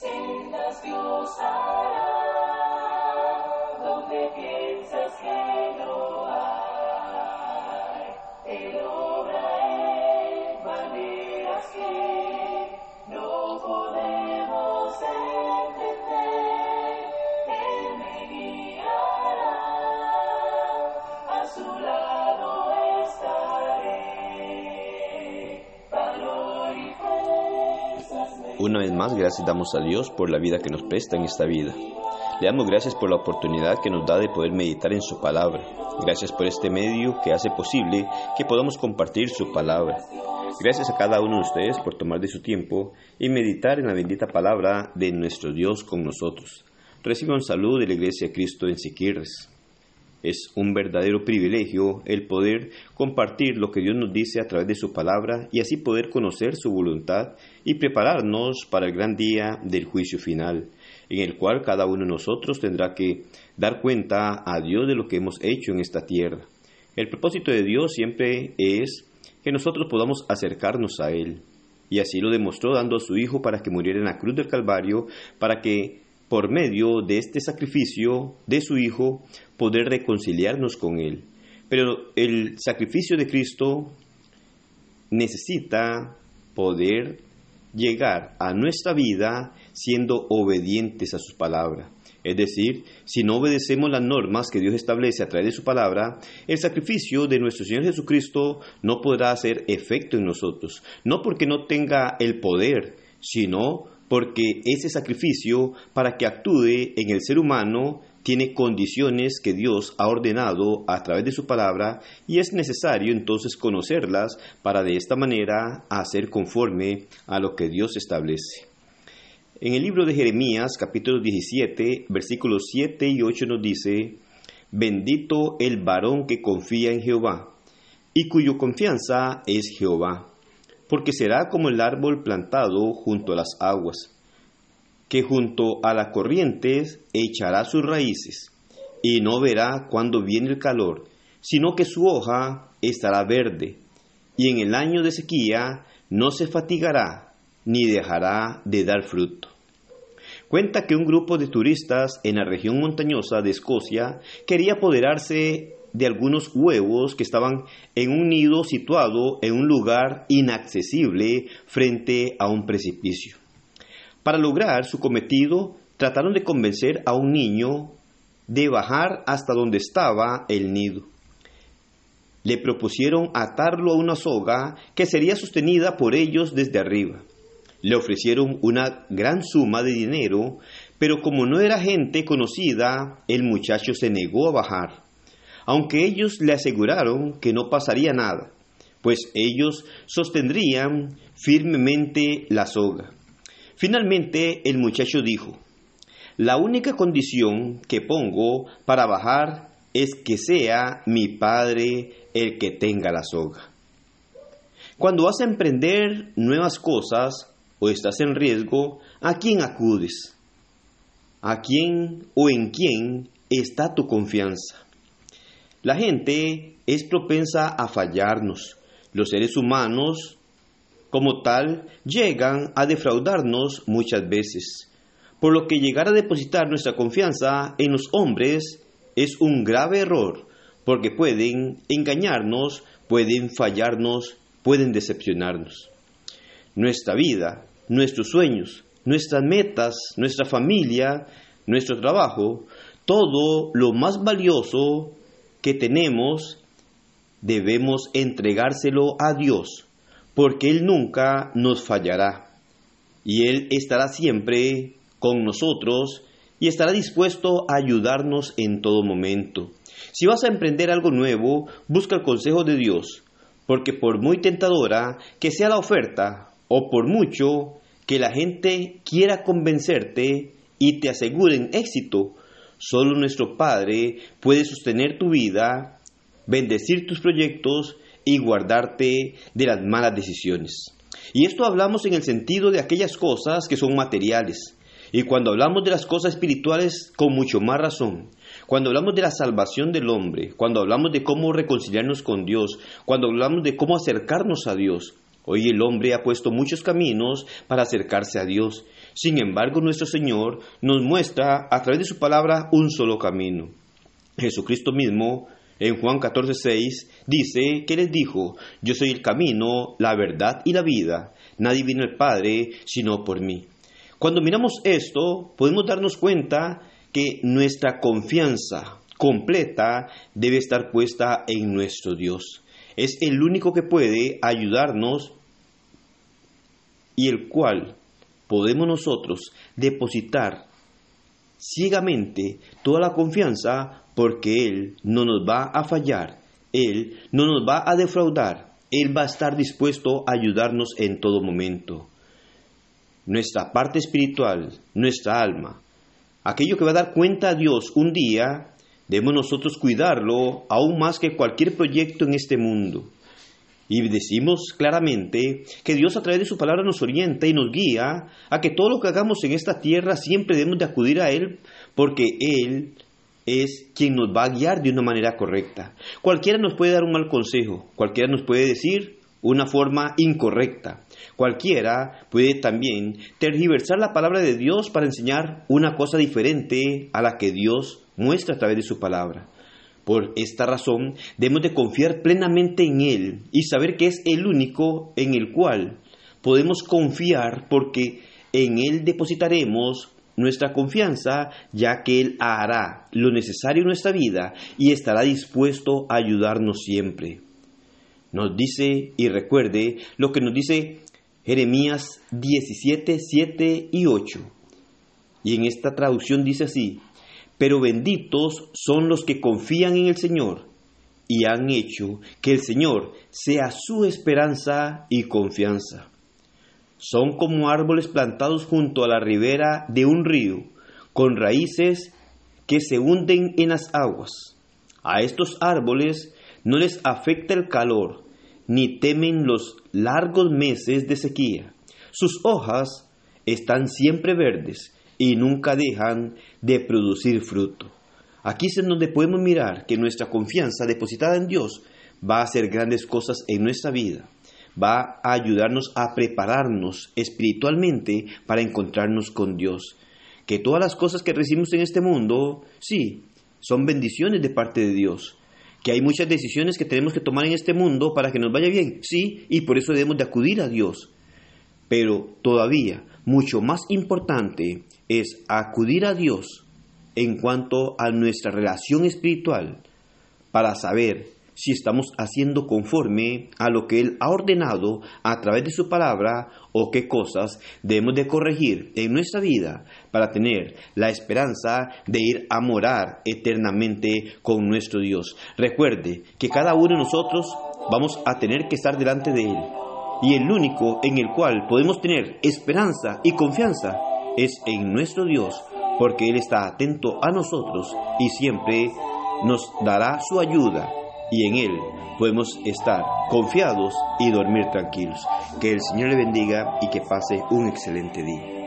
Sendas Dios Una vez más, gracias damos a Dios por la vida que nos presta en esta vida. Le damos gracias por la oportunidad que nos da de poder meditar en su palabra. Gracias por este medio que hace posible que podamos compartir su palabra. Gracias a cada uno de ustedes por tomar de su tiempo y meditar en la bendita palabra de nuestro Dios con nosotros. Reciban un saludo de la Iglesia Cristo en Siquirres. Es un verdadero privilegio el poder compartir lo que Dios nos dice a través de su palabra y así poder conocer su voluntad y prepararnos para el gran día del juicio final, en el cual cada uno de nosotros tendrá que dar cuenta a Dios de lo que hemos hecho en esta tierra. El propósito de Dios siempre es que nosotros podamos acercarnos a Él. Y así lo demostró dando a su Hijo para que muriera en la cruz del Calvario, para que por medio de este sacrificio de su Hijo poder reconciliarnos con Él. Pero el sacrificio de Cristo necesita poder llegar a nuestra vida siendo obedientes a su palabra. Es decir, si no obedecemos las normas que Dios establece a través de su palabra, el sacrificio de nuestro Señor Jesucristo no podrá hacer efecto en nosotros. No porque no tenga el poder, sino porque ese sacrificio, para que actúe en el ser humano, tiene condiciones que Dios ha ordenado a través de su palabra y es necesario entonces conocerlas para de esta manera hacer conforme a lo que Dios establece. En el libro de Jeremías capítulo 17 versículos 7 y 8 nos dice, Bendito el varón que confía en Jehová y cuyo confianza es Jehová, porque será como el árbol plantado junto a las aguas que junto a las corrientes echará sus raíces, y no verá cuando viene el calor, sino que su hoja estará verde, y en el año de sequía no se fatigará, ni dejará de dar fruto. Cuenta que un grupo de turistas en la región montañosa de Escocia quería apoderarse de algunos huevos que estaban en un nido situado en un lugar inaccesible frente a un precipicio. Para lograr su cometido, trataron de convencer a un niño de bajar hasta donde estaba el nido. Le propusieron atarlo a una soga que sería sostenida por ellos desde arriba. Le ofrecieron una gran suma de dinero, pero como no era gente conocida, el muchacho se negó a bajar, aunque ellos le aseguraron que no pasaría nada, pues ellos sostendrían firmemente la soga. Finalmente el muchacho dijo, la única condición que pongo para bajar es que sea mi padre el que tenga la soga. Cuando vas a emprender nuevas cosas o estás en riesgo, ¿a quién acudes? ¿A quién o en quién está tu confianza? La gente es propensa a fallarnos. Los seres humanos como tal, llegan a defraudarnos muchas veces. Por lo que llegar a depositar nuestra confianza en los hombres es un grave error, porque pueden engañarnos, pueden fallarnos, pueden decepcionarnos. Nuestra vida, nuestros sueños, nuestras metas, nuestra familia, nuestro trabajo, todo lo más valioso que tenemos, debemos entregárselo a Dios porque Él nunca nos fallará y Él estará siempre con nosotros y estará dispuesto a ayudarnos en todo momento. Si vas a emprender algo nuevo, busca el consejo de Dios, porque por muy tentadora que sea la oferta, o por mucho que la gente quiera convencerte y te aseguren éxito, solo nuestro Padre puede sostener tu vida, bendecir tus proyectos y guardarte de las malas decisiones. Y esto hablamos en el sentido de aquellas cosas que son materiales. Y cuando hablamos de las cosas espirituales, con mucho más razón. Cuando hablamos de la salvación del hombre, cuando hablamos de cómo reconciliarnos con Dios, cuando hablamos de cómo acercarnos a Dios, hoy el hombre ha puesto muchos caminos para acercarse a Dios. Sin embargo, nuestro Señor nos muestra a través de su palabra un solo camino. Jesucristo mismo, en Juan 14:6, dice que les dijo, yo soy el camino, la verdad y la vida. Nadie vino al Padre sino por mí. Cuando miramos esto, podemos darnos cuenta que nuestra confianza completa debe estar puesta en nuestro Dios. Es el único que puede ayudarnos y el cual podemos nosotros depositar ciegamente toda la confianza porque Él no nos va a fallar, Él no nos va a defraudar, Él va a estar dispuesto a ayudarnos en todo momento. Nuestra parte espiritual, nuestra alma, aquello que va a dar cuenta a Dios un día, debemos nosotros cuidarlo aún más que cualquier proyecto en este mundo. Y decimos claramente que Dios a través de su palabra nos orienta y nos guía a que todo lo que hagamos en esta tierra siempre debemos de acudir a Él porque Él es quien nos va a guiar de una manera correcta. Cualquiera nos puede dar un mal consejo, cualquiera nos puede decir una forma incorrecta, cualquiera puede también tergiversar la palabra de Dios para enseñar una cosa diferente a la que Dios muestra a través de su palabra. Por esta razón, debemos de confiar plenamente en Él y saber que es el único en el cual podemos confiar porque en Él depositaremos nuestra confianza, ya que Él hará lo necesario en nuestra vida y estará dispuesto a ayudarnos siempre. Nos dice y recuerde lo que nos dice Jeremías 17, 7 y 8. Y en esta traducción dice así, pero benditos son los que confían en el Señor y han hecho que el Señor sea su esperanza y confianza. Son como árboles plantados junto a la ribera de un río, con raíces que se hunden en las aguas. A estos árboles no les afecta el calor, ni temen los largos meses de sequía. Sus hojas están siempre verdes y nunca dejan de producir fruto. Aquí es en donde podemos mirar que nuestra confianza depositada en Dios va a hacer grandes cosas en nuestra vida, va a ayudarnos a prepararnos espiritualmente para encontrarnos con Dios. Que todas las cosas que recibimos en este mundo, sí, son bendiciones de parte de Dios. Que hay muchas decisiones que tenemos que tomar en este mundo para que nos vaya bien, sí, y por eso debemos de acudir a Dios. Pero todavía, mucho más importante es acudir a Dios en cuanto a nuestra relación espiritual para saber si estamos haciendo conforme a lo que Él ha ordenado a través de su palabra o qué cosas debemos de corregir en nuestra vida para tener la esperanza de ir a morar eternamente con nuestro Dios. Recuerde que cada uno de nosotros vamos a tener que estar delante de Él y el único en el cual podemos tener esperanza y confianza es en nuestro Dios, porque Él está atento a nosotros y siempre nos dará su ayuda y en Él podemos estar confiados y dormir tranquilos. Que el Señor le bendiga y que pase un excelente día.